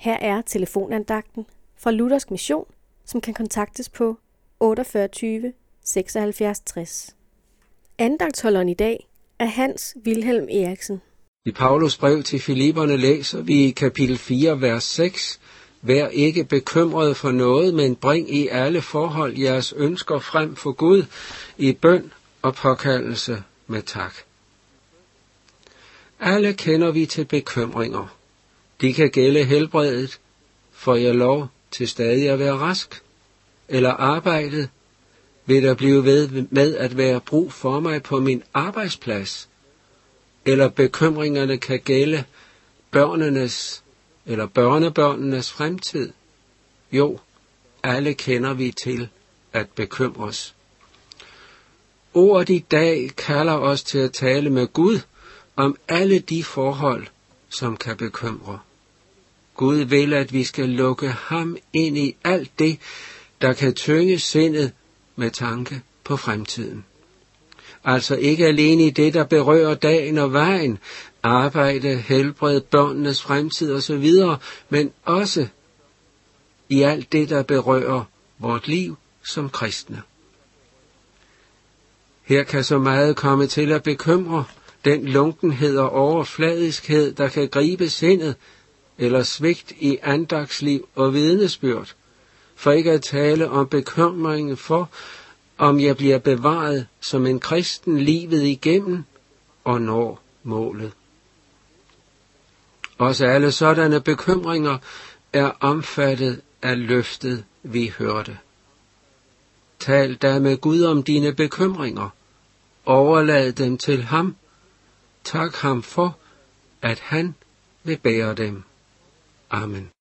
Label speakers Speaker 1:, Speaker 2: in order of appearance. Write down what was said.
Speaker 1: Her er telefonandagten fra Luthersk Mission, som kan kontaktes på 48 76 60. Andagtholderen i dag er Hans Wilhelm Eriksen.
Speaker 2: I Paulus brev til Filipperne læser vi i kapitel 4, vers 6, Vær ikke bekymret for noget, men bring i alle forhold jeres ønsker frem for Gud i bøn og påkaldelse med tak. Alle kender vi til bekymringer. De kan gælde helbredet, for jeg lov til stadig at være rask, eller arbejdet, vil der blive ved med at være brug for mig på min arbejdsplads, eller bekymringerne kan gælde børnenes eller børnebørnenes fremtid. Jo, alle kender vi til at bekymres. Ordet i dag kalder os til at tale med Gud om alle de forhold, som kan bekymre. Gud vil, at vi skal lukke ham ind i alt det, der kan tynge sindet med tanke på fremtiden. Altså ikke alene i det, der berører dagen og vejen, arbejde, helbred, børnenes fremtid osv., men også i alt det, der berører vort liv som kristne. Her kan så meget komme til at bekymre den lunkenhed og overfladiskhed, der kan gribe sindet, eller svigt i andagsliv og vidnesbyrd, for ikke at tale om bekymringen for, om jeg bliver bevaret som en kristen livet igennem og når målet. Også alle sådanne bekymringer er omfattet af løftet, vi hørte. Tal da med Gud om dine bekymringer. Overlad dem til ham. Tak ham for, at han vil bære dem. Amen.